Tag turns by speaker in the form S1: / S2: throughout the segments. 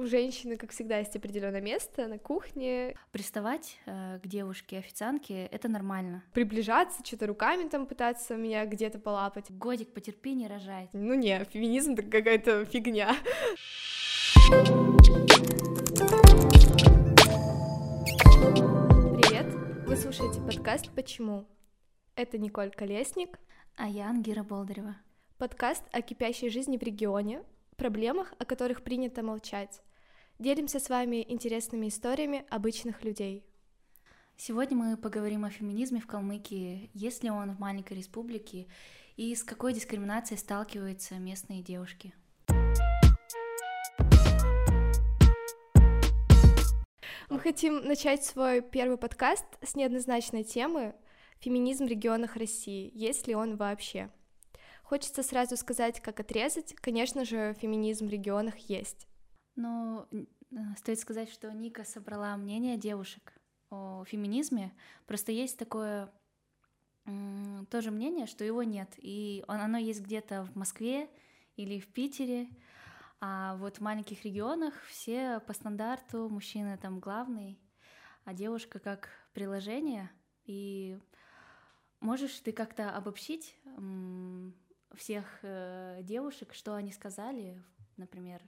S1: у женщины, как всегда, есть определенное место на кухне.
S2: Приставать э, к девушке, официантке — это нормально.
S1: Приближаться, что-то руками там пытаться меня где-то полапать.
S2: Годик потерпи, не рожай.
S1: Ну не, феминизм — это какая-то фигня. Привет, вы слушаете подкаст «Почему?». Это Николь Колесник.
S2: А я Ангира Болдырева.
S1: Подкаст о кипящей жизни в регионе, проблемах, о которых принято молчать. Делимся с вами интересными историями обычных людей.
S2: Сегодня мы поговорим о феминизме в Калмыкии, есть ли он в маленькой республике и с какой дискриминацией сталкиваются местные девушки.
S1: Мы хотим начать свой первый подкаст с неоднозначной темы «Феминизм в регионах России. Есть ли он вообще?». Хочется сразу сказать, как отрезать. Конечно же, феминизм в регионах есть.
S2: Но э, стоит сказать, что Ника собрала мнение девушек о феминизме. Просто есть такое тоже мнение, что его нет. И оно есть где-то в Москве или в Питере. А вот в маленьких регионах все по стандарту, мужчина там главный, а девушка как приложение. И можешь ты как-то обобщить всех э, девушек, что они сказали, например?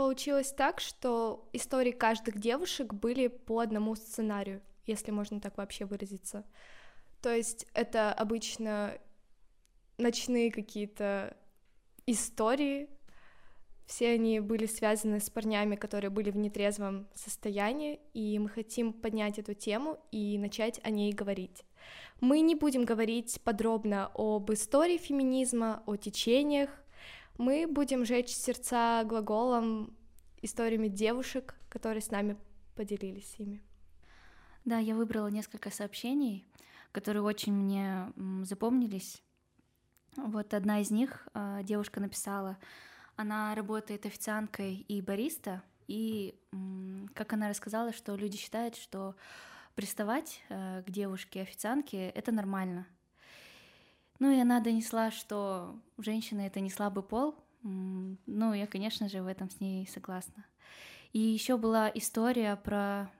S1: Получилось так, что истории каждых девушек были по одному сценарию, если можно так вообще выразиться. То есть это обычно ночные какие-то истории, все они были связаны с парнями, которые были в нетрезвом состоянии, и мы хотим поднять эту тему и начать о ней говорить. Мы не будем говорить подробно об истории феминизма, о течениях. Мы будем жечь сердца глаголом, историями девушек, которые с нами поделились ими.
S2: Да, я выбрала несколько сообщений, которые очень мне запомнились. Вот одна из них а, девушка написала, она работает официанткой и бариста, и как она рассказала, что люди считают, что приставать э, к девушке официантке это нормально. Ну и она донесла, что женщина это не слабый пол. Ну, я, конечно же, в этом с ней согласна. И еще была история про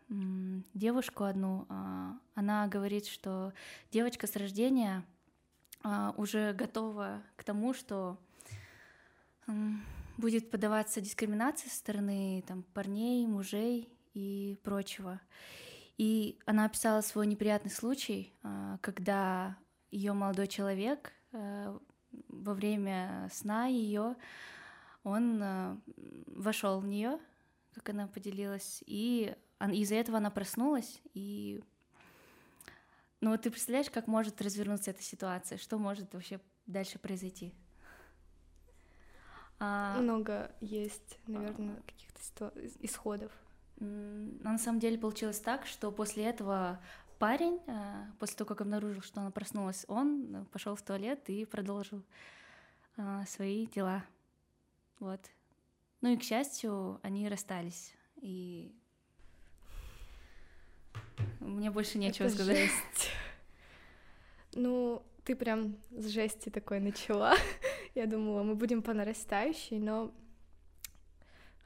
S2: девушку одну. А, она говорит, что девочка с рождения а, уже готова к тому, что будет подаваться дискриминация со стороны там, парней, мужей и прочего. И она описала свой неприятный случай, а, когда ее молодой человек э, во время сна ее он э, вошел в нее, как она поделилась, и из-за этого она проснулась и ну вот ты представляешь, как может развернуться эта ситуация, что может вообще дальше произойти?
S1: А... Много есть, наверное, а... каких-то ситу... исходов.
S2: Но на самом деле получилось так, что после этого парень, э, после того, как обнаружил, что она проснулась, он э, пошел в туалет и продолжил э, свои дела. Вот. Ну и, к счастью, они расстались. И мне больше нечего Это сказать. Жесть.
S1: Ну, ты прям с жести такой начала. Я думала, мы будем по нарастающей, но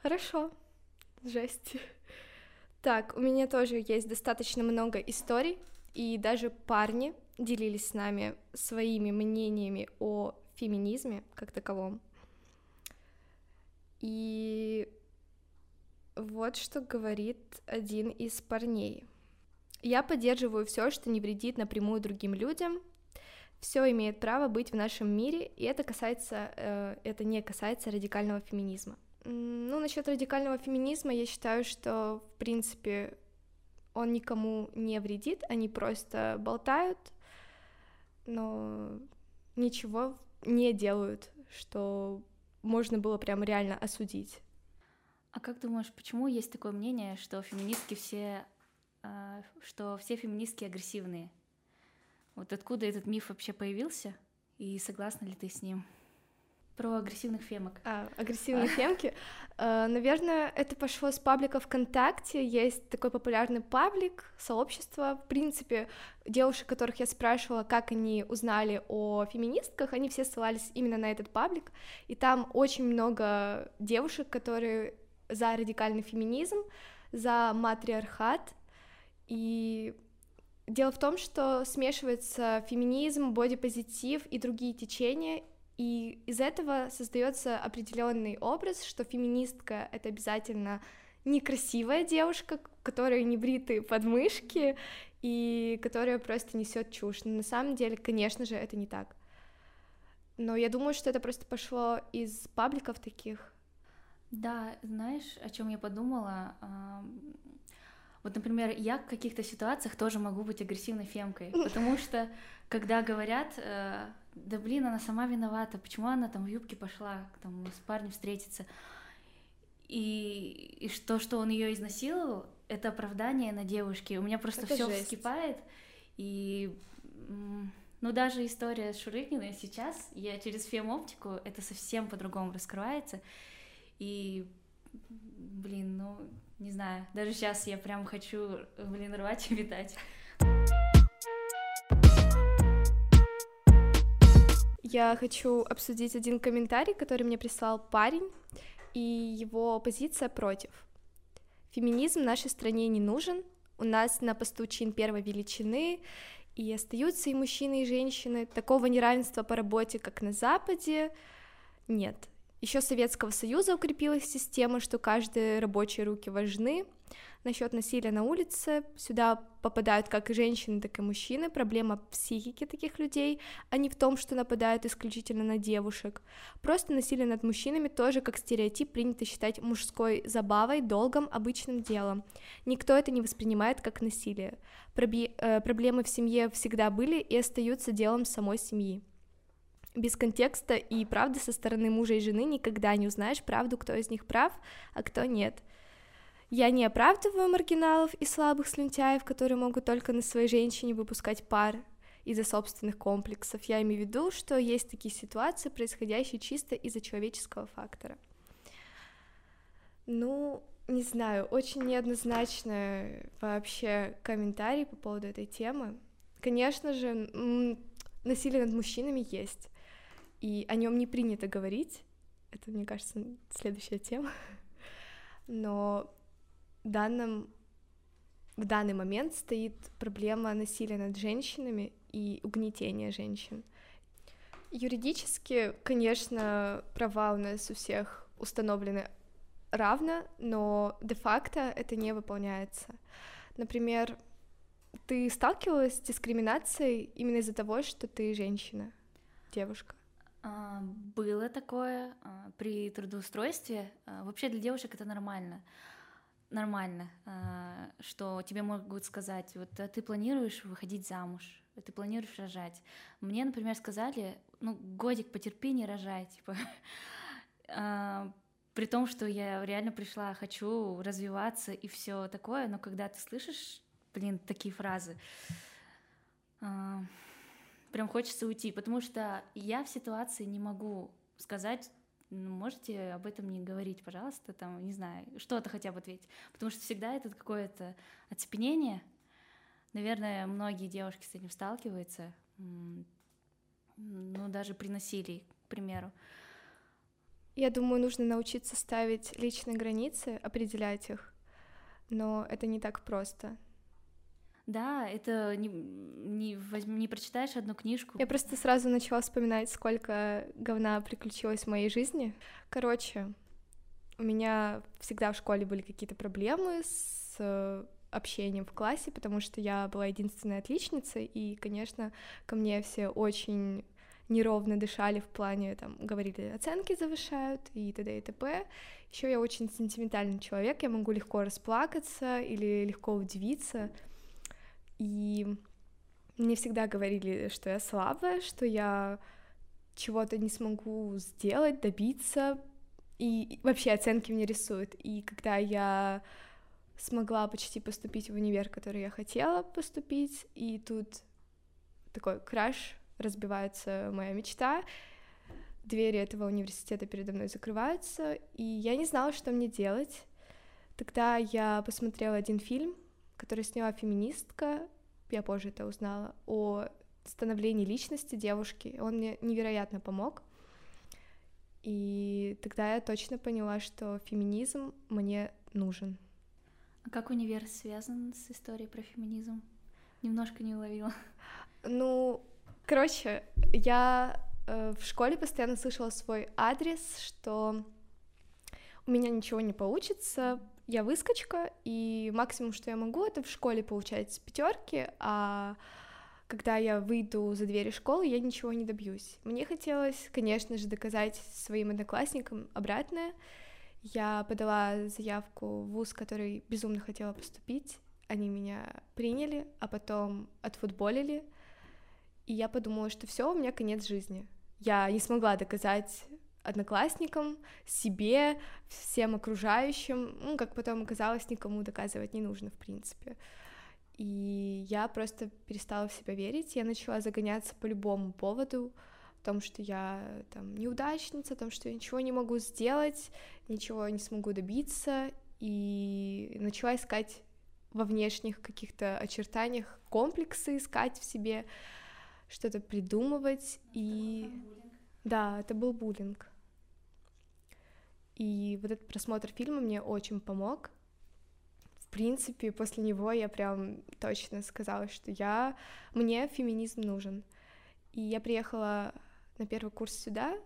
S1: хорошо, жесть. Так, у меня тоже есть достаточно много историй, и даже парни делились с нами своими мнениями о феминизме как таковом. И вот что говорит один из парней. Я поддерживаю все, что не вредит напрямую другим людям. Все имеет право быть в нашем мире, и это касается, э, это не касается радикального феминизма. Ну, насчет радикального феминизма я считаю, что, в принципе, он никому не вредит, они просто болтают, но ничего не делают, что можно было прям реально осудить.
S2: А как думаешь, почему есть такое мнение, что феминистки все, а, что все феминистки агрессивные? Вот откуда этот миф вообще появился? И согласна ли ты с ним? Про агрессивных фемок.
S1: А, агрессивные фемки. Uh, наверное, это пошло с паблика ВКонтакте. Есть такой популярный паблик, сообщество. В принципе, девушек, которых я спрашивала, как они узнали о феминистках, они все ссылались именно на этот паблик. И там очень много девушек, которые за радикальный феминизм, за матриархат. И дело в том, что смешивается феминизм, бодипозитив и другие течения, и из этого создается определенный образ, что феминистка это обязательно некрасивая девушка, которая не бритые подмышки и которая просто несет чушь. Но на самом деле, конечно же, это не так. Но я думаю, что это просто пошло из пабликов таких.
S2: Да, знаешь, о чем я подумала? Вот, например, я в каких-то ситуациях тоже могу быть агрессивной фемкой, потому что, когда говорят, э, да блин, она сама виновата, почему она там в юбке пошла там, с парнем встретиться, и, и что, что он ее изнасиловал, это оправдание на девушке. У меня просто все вскипает, и ну даже история с Шурыгиной сейчас, я через фем-оптику, это совсем по-другому раскрывается, и блин, ну не знаю, даже сейчас я прям хочу, блин, рвать и витать.
S1: Я хочу обсудить один комментарий, который мне прислал парень, и его позиция против. Феминизм нашей стране не нужен, у нас на посту чин первой величины, и остаются и мужчины, и женщины. Такого неравенства по работе, как на Западе, нет. Еще Советского Союза укрепилась система, что каждые рабочие руки важны. Насчет насилия на улице сюда попадают как женщины, так и мужчины. Проблема психики таких людей, а не в том, что нападают исключительно на девушек. Просто насилие над мужчинами тоже как стереотип принято считать мужской забавой, долгом, обычным делом. Никто это не воспринимает как насилие. Проби- э, проблемы в семье всегда были и остаются делом самой семьи. Без контекста и правды со стороны мужа и жены никогда не узнаешь правду, кто из них прав, а кто нет — я не оправдываю маргиналов и слабых слюнтяев, которые могут только на своей женщине выпускать пар из-за собственных комплексов. Я имею в виду, что есть такие ситуации, происходящие чисто из-за человеческого фактора. Ну, не знаю, очень неоднозначный вообще комментарий по поводу этой темы. Конечно же, насилие над мужчинами есть, и о нем не принято говорить. Это, мне кажется, следующая тема. Но данном, в данный момент стоит проблема насилия над женщинами и угнетения женщин. Юридически, конечно, права у нас у всех установлены равно, но де-факто это не выполняется. Например, ты сталкивалась с дискриминацией именно из-за того, что ты женщина, девушка?
S2: А, было такое а, при трудоустройстве. А, вообще для девушек это нормально нормально, а, что тебе могут сказать, вот а ты планируешь выходить замуж, а ты планируешь рожать. Мне, например, сказали, ну, годик потерпи, не рожай, типа. При том, что я реально пришла, хочу развиваться и все такое, но когда ты слышишь, блин, такие фразы, прям хочется уйти, потому что я в ситуации не могу сказать можете об этом не говорить, пожалуйста, там, не знаю, что-то хотя бы ответить. Потому что всегда это какое-то оцепенение. Наверное, многие девушки с этим сталкиваются, ну, даже при насилии, к примеру.
S1: Я думаю, нужно научиться ставить личные границы, определять их, но это не так просто.
S2: Да, это не, не, возьми, не прочитаешь одну книжку.
S1: Я просто сразу начала вспоминать, сколько говна приключилось в моей жизни. Короче, у меня всегда в школе были какие-то проблемы с э, общением в классе, потому что я была единственной отличницей, и, конечно, ко мне все очень неровно дышали в плане, там, говорили, оценки завышают и т.д. и т.п. Еще я очень сентиментальный человек, я могу легко расплакаться или легко удивиться, и мне всегда говорили, что я слабая, что я чего-то не смогу сделать, добиться, и вообще оценки мне рисуют. И когда я смогла почти поступить в универ, который я хотела поступить, и тут такой краш, разбивается моя мечта, двери этого университета передо мной закрываются, и я не знала, что мне делать. Тогда я посмотрела один фильм, который сняла феминистка, я позже это узнала, о становлении личности девушки. Он мне невероятно помог. И тогда я точно поняла, что феминизм мне нужен.
S2: А как универ связан с историей про феминизм? Немножко не уловила.
S1: Ну, короче, я э, в школе постоянно слышала свой адрес, что у меня ничего не получится, я выскочка, и максимум, что я могу, это в школе получать пятерки, а когда я выйду за двери школы, я ничего не добьюсь. Мне хотелось, конечно же, доказать своим одноклассникам обратное. Я подала заявку в вуз, который безумно хотела поступить. Они меня приняли, а потом отфутболили. И я подумала, что все, у меня конец жизни. Я не смогла доказать одноклассникам, себе, всем окружающим. Ну, как потом оказалось, никому доказывать не нужно, в принципе. И я просто перестала в себя верить, я начала загоняться по любому поводу, о том, что я там неудачница, о том, что я ничего не могу сделать, ничего не смогу добиться, и начала искать во внешних каких-то очертаниях комплексы, искать в себе, что-то придумывать, и... Да, это был буллинг. И вот этот просмотр фильма мне очень помог, принципе, после него я прям точно сказала, что я... Мне феминизм нужен. И я приехала на первый курс сюда,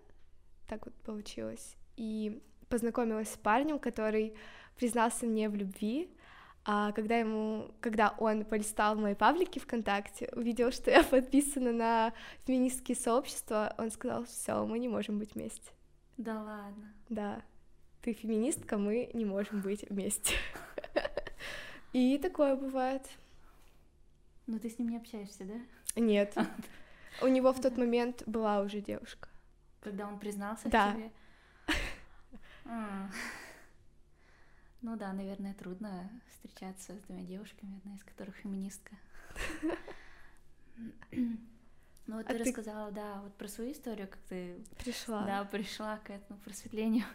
S1: так вот получилось, и познакомилась с парнем, который признался мне в любви, а когда ему, когда он полистал мои паблики ВКонтакте, увидел, что я подписана на феминистские сообщества, он сказал, все, мы не можем быть вместе.
S2: Да ладно.
S1: Да. Ты феминистка, мы не можем быть вместе. И такое бывает.
S2: Но ты с ним не общаешься, да?
S1: Нет. У него в тот момент была уже девушка.
S2: Когда он признался
S1: да.
S2: тебе? А. Ну да, наверное, трудно встречаться с двумя девушками, одна из которых феминистка. Ну вот а ты, ты рассказала, да, вот про свою историю, как ты
S1: пришла,
S2: да, пришла к этому просветлению.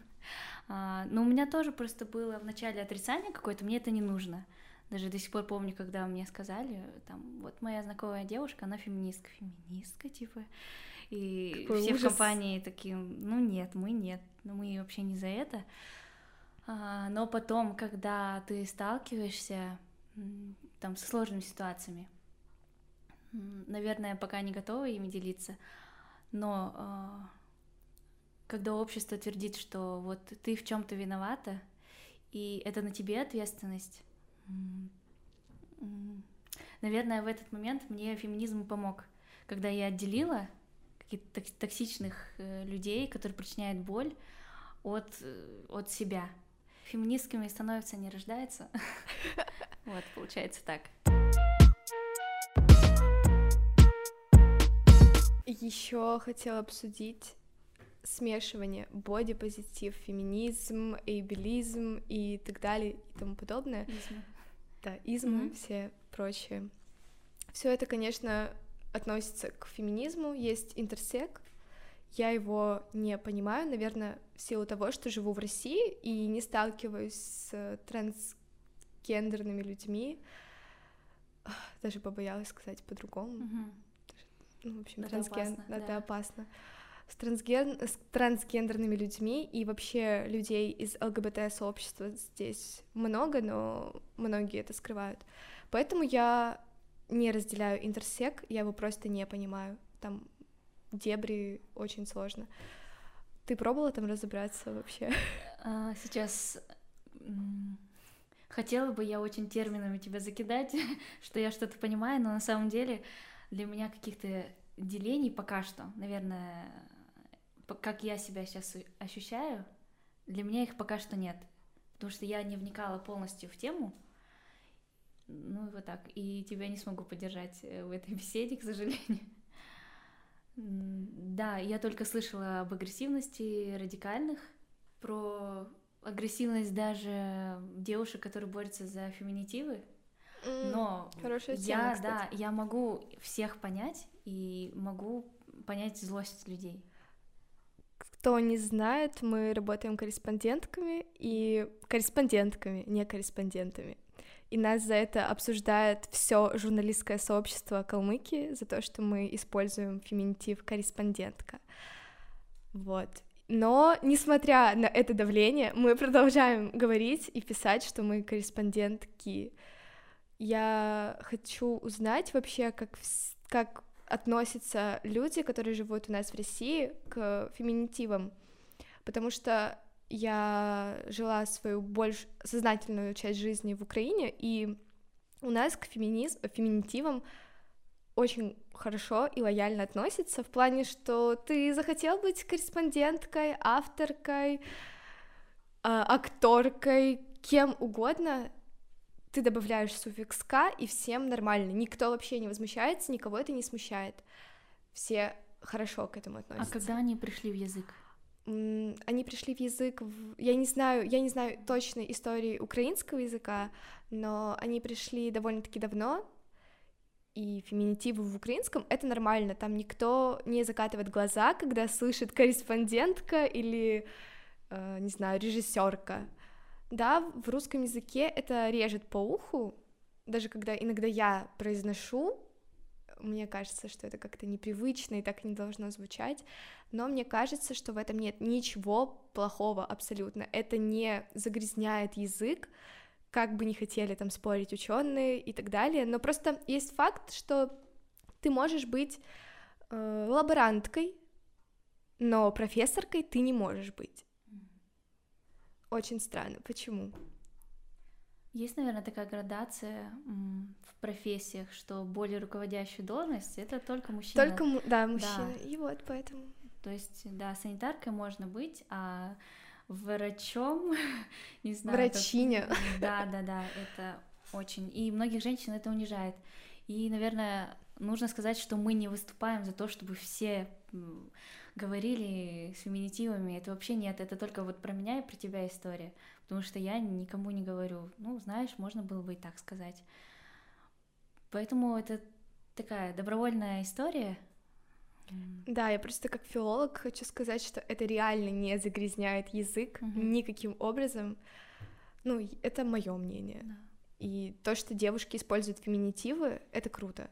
S2: А, но у меня тоже просто было в начале отрицание какое-то, мне это не нужно. Даже до сих пор помню, когда мне сказали, там, вот моя знакомая девушка, она феминистка, феминистка, типа, и Какой все ужас. в компании такие, ну нет, мы нет, ну мы вообще не за это. А, но потом, когда ты сталкиваешься там со сложными ситуациями, наверное, пока не готова ими делиться, но а, когда общество твердит, что вот ты в чем-то виновата, и это на тебе ответственность, наверное, в этот момент мне феминизм помог, когда я отделила каких-то токсичных э, людей, которые причиняют боль, от, э, от себя. Феминистками становятся, не рождаются. Вот, получается так.
S1: Еще хотела обсудить смешивание бодипозитив, феминизм, эйбелизм и так далее и тому подобное.
S2: Измы.
S1: Да, измы, mm-hmm. все прочие. Все это, конечно, относится к феминизму. Есть интерсек. Я его не понимаю, наверное, в силу того, что живу в России и не сталкиваюсь с трансгендерными людьми. Даже побоялась сказать по-другому.
S2: Mm-hmm.
S1: Ну, в общем, это трансген... опасно, это да. опасно с, трансген... с трансгендерными людьми и вообще людей из ЛГБТ-сообщества здесь много, но многие это скрывают. Поэтому я не разделяю интерсек, я его просто не понимаю. Там дебри очень сложно. Ты пробовала там разобраться вообще?
S2: А, сейчас хотела бы я очень терминами тебя закидать, что я что-то понимаю, но на самом деле для меня каких-то делений пока что, наверное, как я себя сейчас ощущаю, для меня их пока что нет. Потому что я не вникала полностью в тему. Ну, вот так. И тебя не смогу поддержать э, в этой беседе, к сожалению. Да, я только слышала об агрессивности радикальных, про агрессивность даже девушек, которые борются за феминитивы. Но
S1: Хорошая
S2: тема,
S1: я, кстати.
S2: да, я могу всех понять и могу понять злость людей
S1: кто не знает, мы работаем корреспондентками и корреспондентками, не корреспондентами. И нас за это обсуждает все журналистское сообщество Калмыкии, за то, что мы используем феминитив корреспондентка. Вот. Но, несмотря на это давление, мы продолжаем говорить и писать, что мы корреспондентки. Я хочу узнать вообще, как, как относятся люди, которые живут у нас в России, к феминитивам, потому что я жила свою больше сознательную часть жизни в Украине, и у нас к феминиз... феминитивам очень хорошо и лояльно относятся в плане, что ты захотел быть корреспонденткой, авторкой, э, акторкой, кем угодно, ты добавляешь суффикс «к», и всем нормально. Никто вообще не возмущается, никого это не смущает. Все хорошо к этому относятся.
S2: А когда они пришли в язык?
S1: Они пришли в язык, в... я не знаю, я не знаю точной истории украинского языка, но они пришли довольно-таки давно, и феминитивы в украинском — это нормально, там никто не закатывает глаза, когда слышит корреспондентка или, э, не знаю, режиссерка. Да, в русском языке это режет по уху, даже когда иногда я произношу, мне кажется, что это как-то непривычно и так не должно звучать, но мне кажется, что в этом нет ничего плохого абсолютно. Это не загрязняет язык, как бы не хотели там спорить ученые и так далее, но просто есть факт, что ты можешь быть э, лаборанткой, но профессоркой ты не можешь быть. Очень странно. Почему?
S2: Есть, наверное, такая градация в профессиях, что более руководящая должность это только мужчина.
S1: Только, да, мужчина. Да. И вот поэтому.
S2: То есть, да, санитаркой можно быть, а врачом, не знаю.
S1: Врачиня.
S2: Это, да, да, да, это очень. И многих женщин это унижает. И, наверное, нужно сказать, что мы не выступаем за то, чтобы все говорили с феминитивами, это вообще нет, это только вот про меня и про тебя история, потому что я никому не говорю, ну, знаешь, можно было бы и так сказать. Поэтому это такая добровольная история.
S1: Да, я просто как филолог хочу сказать, что это реально не загрязняет язык угу. никаким образом. Ну, это мое мнение. Да. И то, что девушки используют феминитивы, это круто.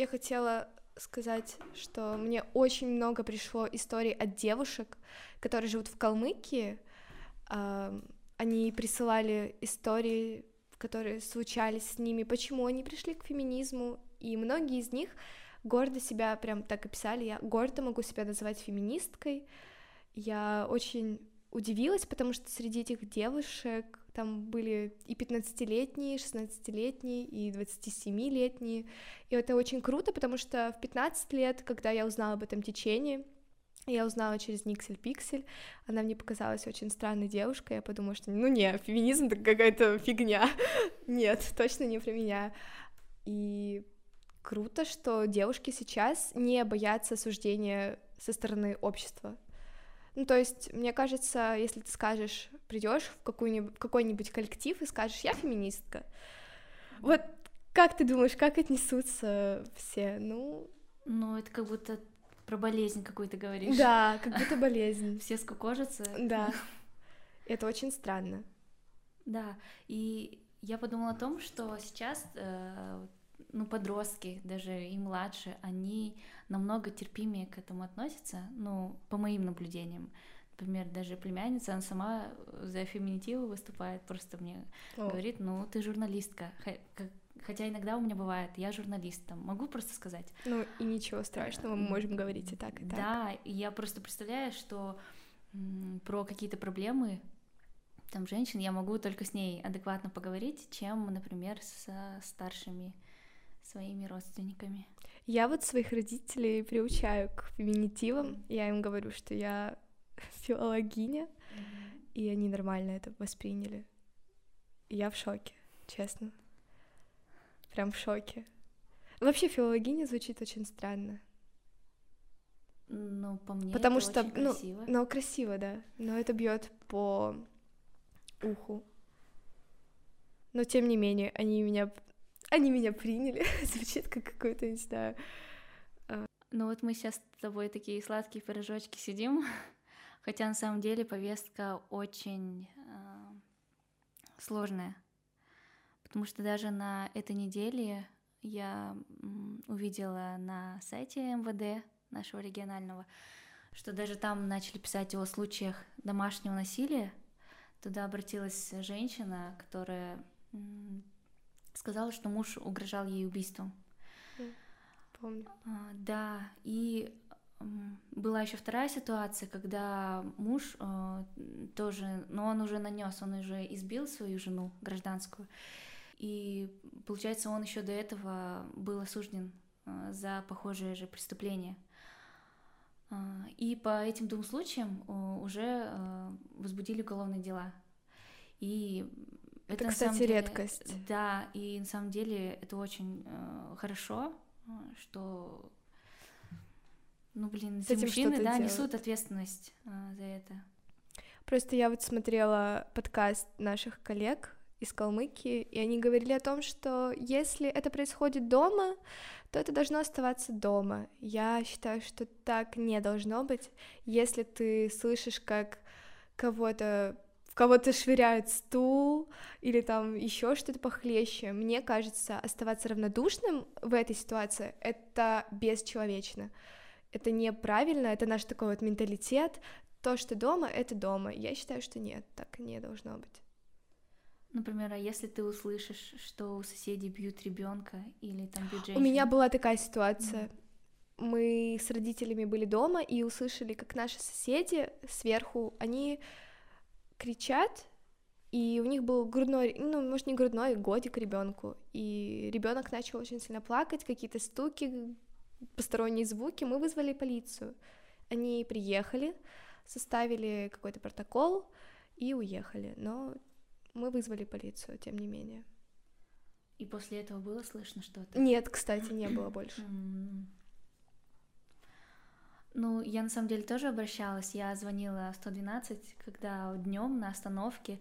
S1: Я хотела сказать, что мне очень много пришло историй от девушек, которые живут в Калмыкии. Они присылали истории, которые случались с ними, почему они пришли к феминизму, и многие из них гордо себя прям так описали. Я гордо могу себя называть феминисткой. Я очень удивилась, потому что среди этих девушек там были и 15-летние, и 16-летние, и 27-летние. И это очень круто, потому что в 15 лет, когда я узнала об этом течении, я узнала через Никсель Пиксель, она мне показалась очень странной девушкой, я подумала, что ну не, феминизм это какая-то фигня, нет, точно не про меня. И круто, что девушки сейчас не боятся осуждения со стороны общества, ну, то есть, мне кажется, если ты скажешь, придешь в, какую-нибудь, какой-нибудь коллектив и скажешь, я феминистка, вот как ты думаешь, как отнесутся все? Ну...
S2: Ну, это как будто про болезнь какую-то говоришь.
S1: Да, как будто болезнь.
S2: Все скукожатся.
S1: Да. Это очень странно.
S2: Да, и я подумала о том, что сейчас э, ну, подростки, даже и младше, они намного терпимее к этому относятся, ну, по моим наблюдениям. Например, даже племянница, она сама за феминитивы выступает, просто мне О. говорит, ну, ты журналистка. Хотя иногда у меня бывает, я журналист, там, могу просто сказать.
S1: Ну, и ничего страшного, мы можем говорить и так, и так.
S2: Да, и я просто представляю, что про какие-то проблемы там женщин я могу только с ней адекватно поговорить, чем, например, со старшими своими родственниками?
S1: Я вот своих родителей приучаю к феминитивам. Я им говорю, что я филологиня, mm-hmm. и они нормально это восприняли. Я в шоке, честно. Прям в шоке. Вообще филологиня звучит очень странно.
S2: Ну, по мне,
S1: Потому
S2: это
S1: что,
S2: очень
S1: ну,
S2: красиво.
S1: ну, красиво, да. Но это бьет по уху. Но тем не менее, они меня они меня приняли. Звучит как какой-то, не знаю, а,
S2: Ну вот мы сейчас с тобой такие сладкие пирожочки сидим, хотя на самом деле повестка очень э, сложная, потому что даже на этой неделе я увидела на сайте МВД нашего регионального, что даже там начали писать о случаях домашнего насилия. Туда обратилась женщина, которая сказала, что муж угрожал ей убийством.
S1: Помню.
S2: А, да, и была еще вторая ситуация, когда муж э, тоже, но он уже нанес, он уже избил свою жену гражданскую, и получается, он еще до этого был осужден э, за похожее же преступление. Э, и по этим двум случаям э, уже э, возбудили уголовные дела. И
S1: это, это кстати,
S2: деле,
S1: редкость.
S2: Да, и на самом деле это очень э, хорошо, э, что, ну блин, эти мужчины, да, делают. несут ответственность э, за это.
S1: Просто я вот смотрела подкаст наших коллег из Калмыкии, и они говорили о том, что если это происходит дома, то это должно оставаться дома. Я считаю, что так не должно быть. Если ты слышишь, как кого-то кого-то швыряют стул или там еще что-то похлеще. Мне кажется, оставаться равнодушным в этой ситуации — это бесчеловечно. Это неправильно, это наш такой вот менталитет. То, что дома, это дома. Я считаю, что нет, так не должно быть.
S2: Например, а если ты услышишь, что у соседей бьют ребенка или там бьют
S1: женщину? У меня была такая ситуация. Mm. Мы с родителями были дома и услышали, как наши соседи сверху, они кричат, и у них был грудной, ну, может, не грудной, годик ребенку, и ребенок начал очень сильно плакать, какие-то стуки, посторонние звуки, мы вызвали полицию. Они приехали, составили какой-то протокол и уехали, но мы вызвали полицию, тем не менее.
S2: И после этого было слышно что-то?
S1: Нет, кстати, не было больше.
S2: Ну, я на самом деле тоже обращалась. Я звонила 112, когда днем на остановке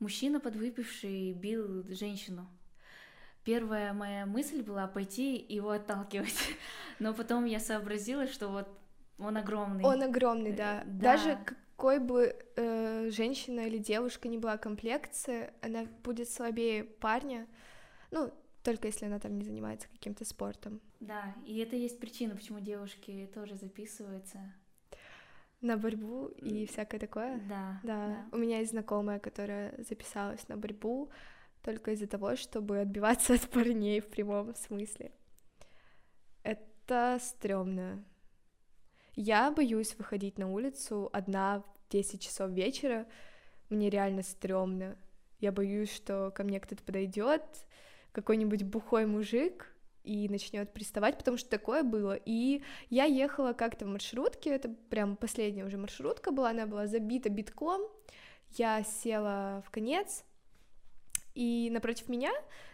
S2: мужчина подвыпивший бил женщину. Первая моя мысль была пойти его отталкивать, но потом я сообразила, что вот он огромный.
S1: Он огромный, да. Э, да. Даже какой бы э, женщина или девушка ни была комплекции, она будет слабее парня. Ну, только если она там не занимается каким-то спортом.
S2: Да, и это есть причина, почему девушки тоже записываются.
S1: На борьбу и всякое такое?
S2: Да,
S1: да. Да. У меня есть знакомая, которая записалась на борьбу только из-за того, чтобы отбиваться от парней в прямом смысле. Это стрёмно. Я боюсь выходить на улицу одна в 10 часов вечера. Мне реально стрёмно. Я боюсь, что ко мне кто-то подойдет, какой-нибудь бухой мужик и начнет приставать, потому что такое было. И я ехала как-то в маршрутке, это прям последняя уже маршрутка была, она была забита битком. Я села в конец, и напротив меня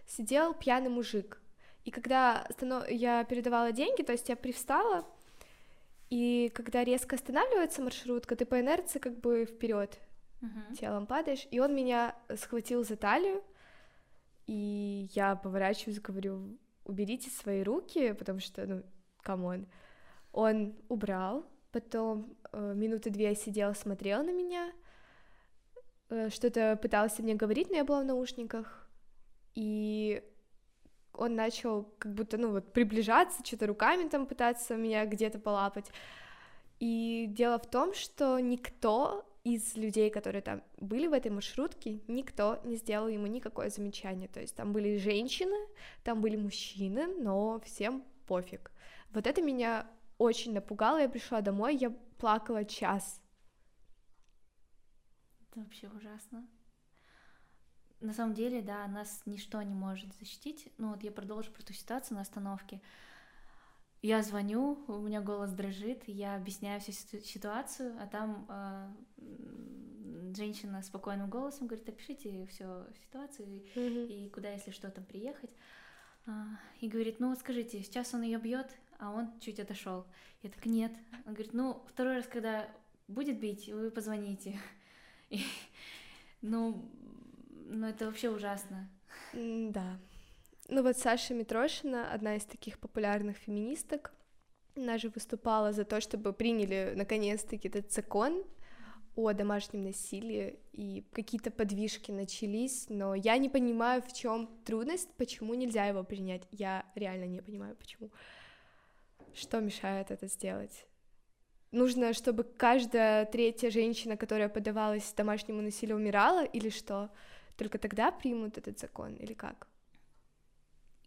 S1: сидел пьяный мужик. И когда я передавала деньги, то есть я привстала, и когда резко останавливается маршрутка, ты по инерции как бы вперед uh-huh. телом падаешь, и он меня схватил за талию, и я поворачиваюсь, говорю, уберите свои руки, потому что, ну, come on. Он убрал, потом э, минуты две сидел, смотрел на меня, э, что-то пытался мне говорить, но я была в наушниках, и он начал как будто, ну, вот приближаться, что-то руками там пытаться меня где-то полапать. И дело в том, что никто из людей, которые там были в этой маршрутке, никто не сделал ему никакое замечание. То есть там были женщины, там были мужчины, но всем пофиг. Вот это меня очень напугало. Я пришла домой, я плакала час.
S2: Это вообще ужасно. На самом деле, да, нас ничто не может защитить. Ну вот я продолжу про ту ситуацию на остановке. Я звоню, у меня голос дрожит, я объясняю всю ситуацию, а там э, женщина спокойным голосом говорит, опишите всю ситуацию mm-hmm. и куда, если что, там приехать. А, и говорит, ну скажите, сейчас он ее бьет, а он чуть отошел. Я так нет. Он говорит, ну второй раз, когда будет бить, вы позвоните. И, ну, ну это вообще ужасно.
S1: Да. Ну вот Саша Митрошина, одна из таких популярных феминисток, Она же выступала за то, чтобы приняли наконец-таки этот закон о домашнем насилии, и какие-то подвижки начались, но я не понимаю, в чем трудность, почему нельзя его принять. Я реально не понимаю, почему. Что мешает это сделать? Нужно, чтобы каждая третья женщина, которая подавалась домашнему насилию, умирала, или что? Только тогда примут этот закон, или как?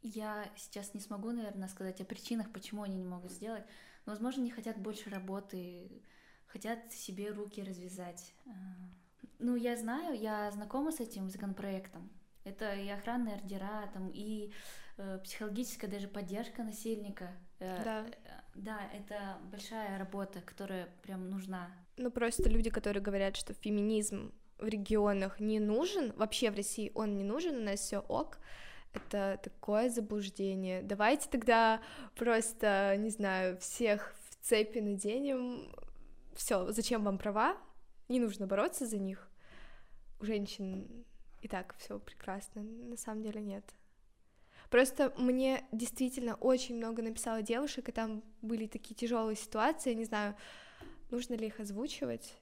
S2: Я сейчас не смогу, наверное, сказать о причинах, почему они не могут сделать. Но, возможно, не хотят больше работы, хотят себе руки развязать. А, ну, я знаю, я знакома с этим законопроектом. Это и охранные ордера, там, и э, психологическая даже поддержка насильника. Э, да. Э, да, это большая работа, которая прям нужна.
S1: Ну, просто люди, которые говорят, что феминизм в регионах не нужен, вообще в России он не нужен, у нас все ок, это такое заблуждение. Давайте тогда просто, не знаю, всех в цепи наденем. Все, зачем вам права? Не нужно бороться за них. У женщин и так все прекрасно. На самом деле нет. Просто мне действительно очень много написало девушек, и там были такие тяжелые ситуации. Я не знаю, нужно ли их озвучивать,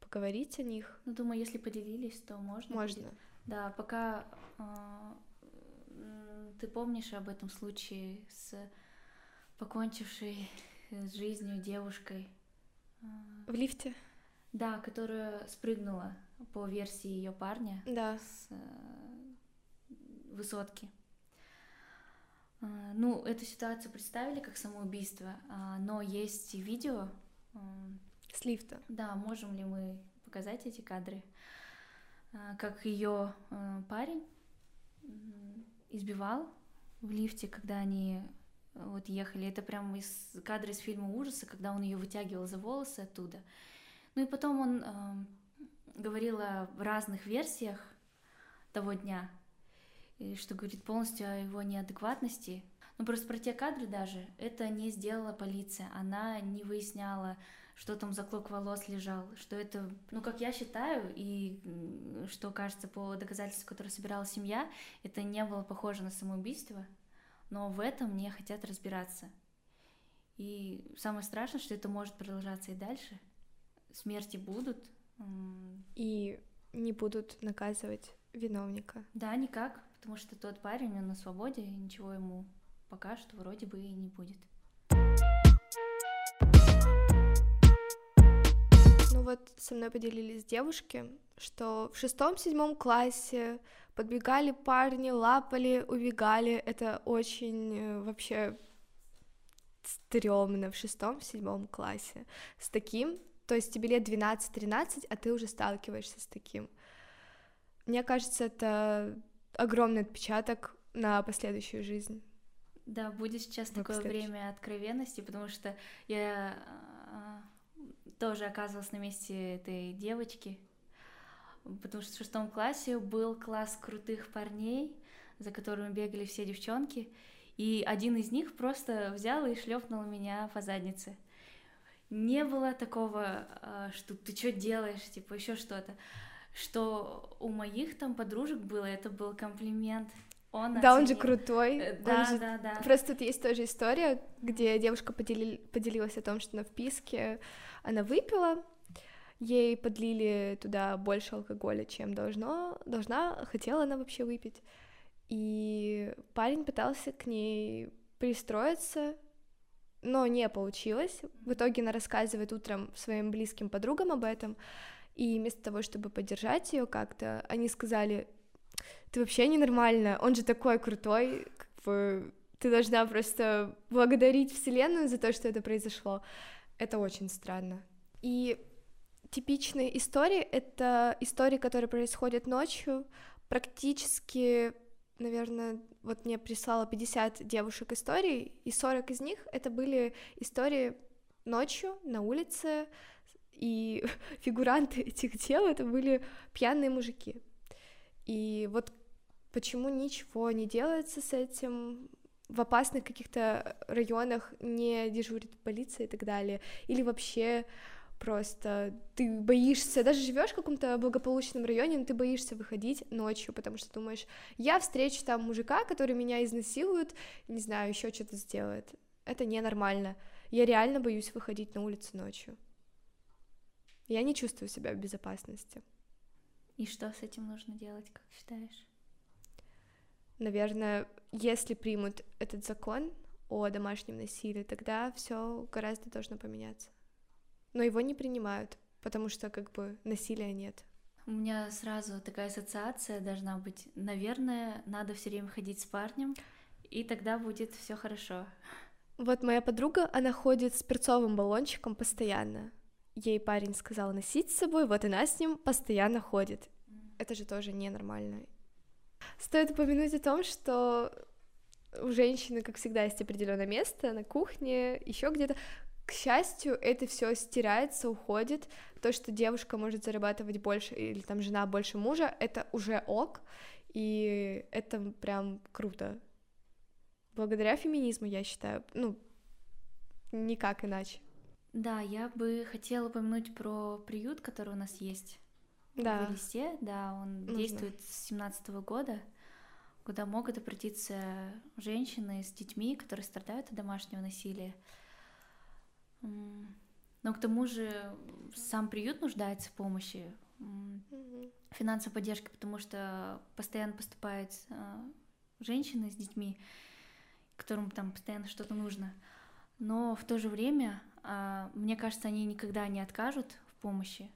S1: поговорить о них.
S2: Ну, думаю, если поделились, то можно.
S1: Можно.
S2: Будет. Да, пока э, ты помнишь об этом случае с покончившей с жизнью девушкой?
S1: А, В лифте?
S2: Да, которая спрыгнула по версии ее парня
S1: да.
S2: с э, высотки. А, ну, эту ситуацию представили как самоубийство, а, но есть видео.
S1: С лифта.
S2: Да, можем ли мы показать эти кадры? Как ее э, парень избивал в лифте, когда они э, вот ехали. Это прямо из кадра из фильма ужаса, когда он ее вытягивал за волосы оттуда. Ну и потом он э, говорил о разных версиях того дня, и что говорит полностью о его неадекватности. Ну просто про те кадры даже это не сделала полиция, она не выясняла, что там за клок волос лежал, что это, ну, как я считаю, и что кажется по доказательству, которое собирала семья, это не было похоже на самоубийство, но в этом не хотят разбираться. И самое страшное, что это может продолжаться и дальше. Смерти будут.
S1: И не будут наказывать виновника.
S2: Да, никак, потому что тот парень, он на свободе, и ничего ему пока что вроде бы и не будет.
S1: Ну вот со мной поделились девушки, что в шестом-седьмом классе подбегали парни, лапали, убегали. Это очень э, вообще стрёмно в шестом-седьмом классе. С таким, то есть тебе лет 12-13, а ты уже сталкиваешься с таким. Мне кажется, это огромный отпечаток на последующую жизнь.
S2: Да, будет сейчас такое время откровенности, потому что я а, тоже оказывалась на месте этой девочки, потому что в шестом классе был класс крутых парней, за которыми бегали все девчонки, и один из них просто взял и шлепнул меня по заднице. Не было такого, а, что ты что делаешь, типа еще что-то. Что у моих там подружек было, это был комплимент.
S1: Он да, он же крутой.
S2: Э, да,
S1: же...
S2: да, да.
S1: Просто тут есть тоже история, где девушка подели... поделилась о том, что на вписке она выпила, ей подлили туда больше алкоголя, чем должно, должна, хотела она вообще выпить. И парень пытался к ней пристроиться, но не получилось. В итоге она рассказывает утром своим близким подругам об этом, и вместо того, чтобы поддержать ее как-то, они сказали, ты вообще ненормальная, он же такой крутой, как бы ты должна просто благодарить Вселенную за то, что это произошло. Это очень странно. И типичные истории — это истории, которые происходят ночью. Практически, наверное, вот мне прислало 50 девушек историй, и 40 из них — это были истории ночью на улице, и фигуранты этих дел — это были пьяные мужики. И вот почему ничего не делается с этим, в опасных каких-то районах не дежурит полиция и так далее, или вообще просто ты боишься, даже живешь в каком-то благополучном районе, но ты боишься выходить ночью, потому что думаешь, я встречу там мужика, который меня изнасилует, не знаю, еще что-то сделает. Это ненормально. Я реально боюсь выходить на улицу ночью. Я не чувствую себя в безопасности.
S2: И что с этим нужно делать, как считаешь?
S1: Наверное, если примут этот закон о домашнем насилии, тогда все гораздо должно поменяться. Но его не принимают, потому что как бы насилия нет.
S2: У меня сразу такая ассоциация должна быть. Наверное, надо все время ходить с парнем, и тогда будет все хорошо.
S1: Вот моя подруга, она ходит с перцовым баллончиком постоянно. Ей парень сказал носить с собой, вот она с ним постоянно ходит. Это же тоже ненормально. Стоит упомянуть о том, что у женщины, как всегда, есть определенное место на кухне, еще где-то. К счастью, это все стирается, уходит. То, что девушка может зарабатывать больше, или там жена больше мужа, это уже ок, и это прям круто. Благодаря феминизму, я считаю, ну, никак иначе.
S2: Да, я бы хотела упомянуть про приют, который у нас есть
S1: да.
S2: в Элисте. Да, он Нужно. действует с 17 года, куда могут обратиться женщины с детьми, которые страдают от домашнего насилия. Но к тому же сам приют нуждается в помощи, финансовой поддержки, потому что постоянно поступают а, женщины с детьми, которым там постоянно что-то нужно. Но в то же время, а, мне кажется, они никогда не откажут в помощи,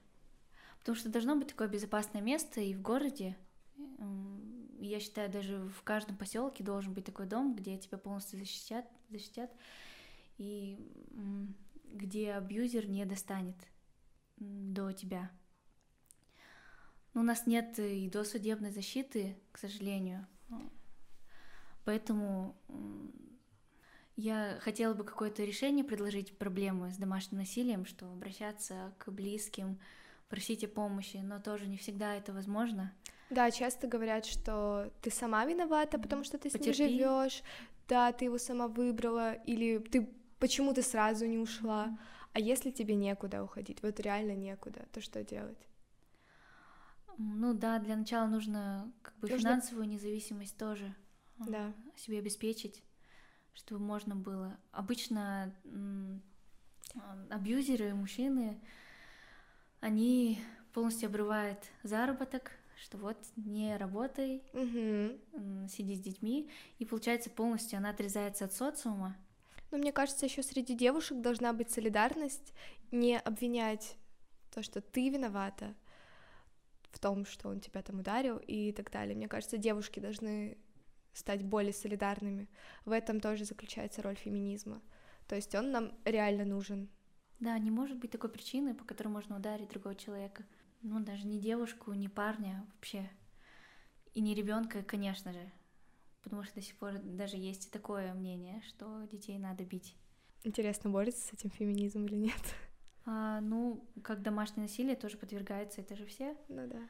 S2: потому что должно быть такое безопасное место и в городе. Я считаю, даже в каждом поселке должен быть такой дом, где тебя полностью защитят, защитят и где абьюзер не достанет до тебя. Но у нас нет и досудебной защиты, к сожалению. Поэтому я хотела бы какое-то решение предложить проблемы с домашним насилием, что обращаться к близким, просить о помощи, но тоже не всегда это возможно.
S1: Да, часто говорят, что ты сама виновата, потому что ты Потерпи. с ним живешь, да, ты его сама выбрала, или ты почему ты сразу не ушла. А если тебе некуда уходить, вот реально некуда, то что делать?
S2: Ну да, для начала нужно как бы нужно... финансовую независимость тоже
S1: да.
S2: себе обеспечить, чтобы можно было. Обычно абьюзеры, мужчины, они полностью обрывают заработок, что вот не работай,
S1: угу.
S2: сиди с детьми, и получается полностью она отрезается от социума,
S1: но мне кажется, еще среди девушек должна быть солидарность, не обвинять то, что ты виновата в том, что он тебя там ударил и так далее. Мне кажется, девушки должны стать более солидарными. В этом тоже заключается роль феминизма. То есть он нам реально нужен.
S2: Да, не может быть такой причины, по которой можно ударить другого человека. Ну, даже не девушку, не парня вообще. И не ребенка, конечно же потому что до сих пор даже есть такое мнение, что детей надо бить.
S1: Интересно, борется с этим феминизм или нет?
S2: А, ну, как домашнее насилие тоже подвергается, это же все.
S1: Ну да.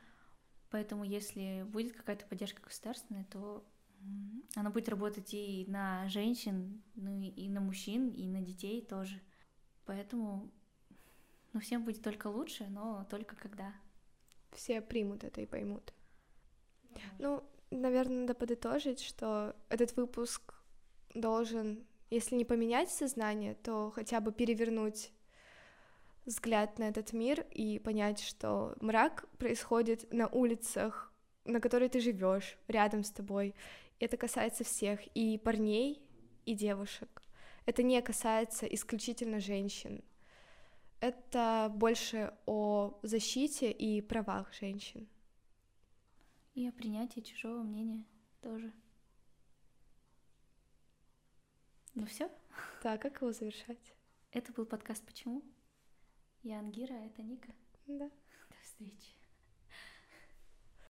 S2: Поэтому если будет какая-то поддержка государственная, то она будет работать и на женщин, ну и на мужчин, и на детей тоже. Поэтому, ну, всем будет только лучше, но только когда.
S1: Все примут это и поймут. Ну, наверное, надо подытожить, что этот выпуск должен, если не поменять сознание, то хотя бы перевернуть взгляд на этот мир и понять, что мрак происходит на улицах, на которой ты живешь, рядом с тобой. Это касается всех, и парней, и девушек. Это не касается исключительно женщин. Это больше о защите и правах женщин.
S2: И о принятии чужого мнения тоже. Ну все?
S1: Так, как его завершать?
S2: Это был подкаст «Почему?». Я Ангира, а это Ника.
S1: Да.
S2: До встречи.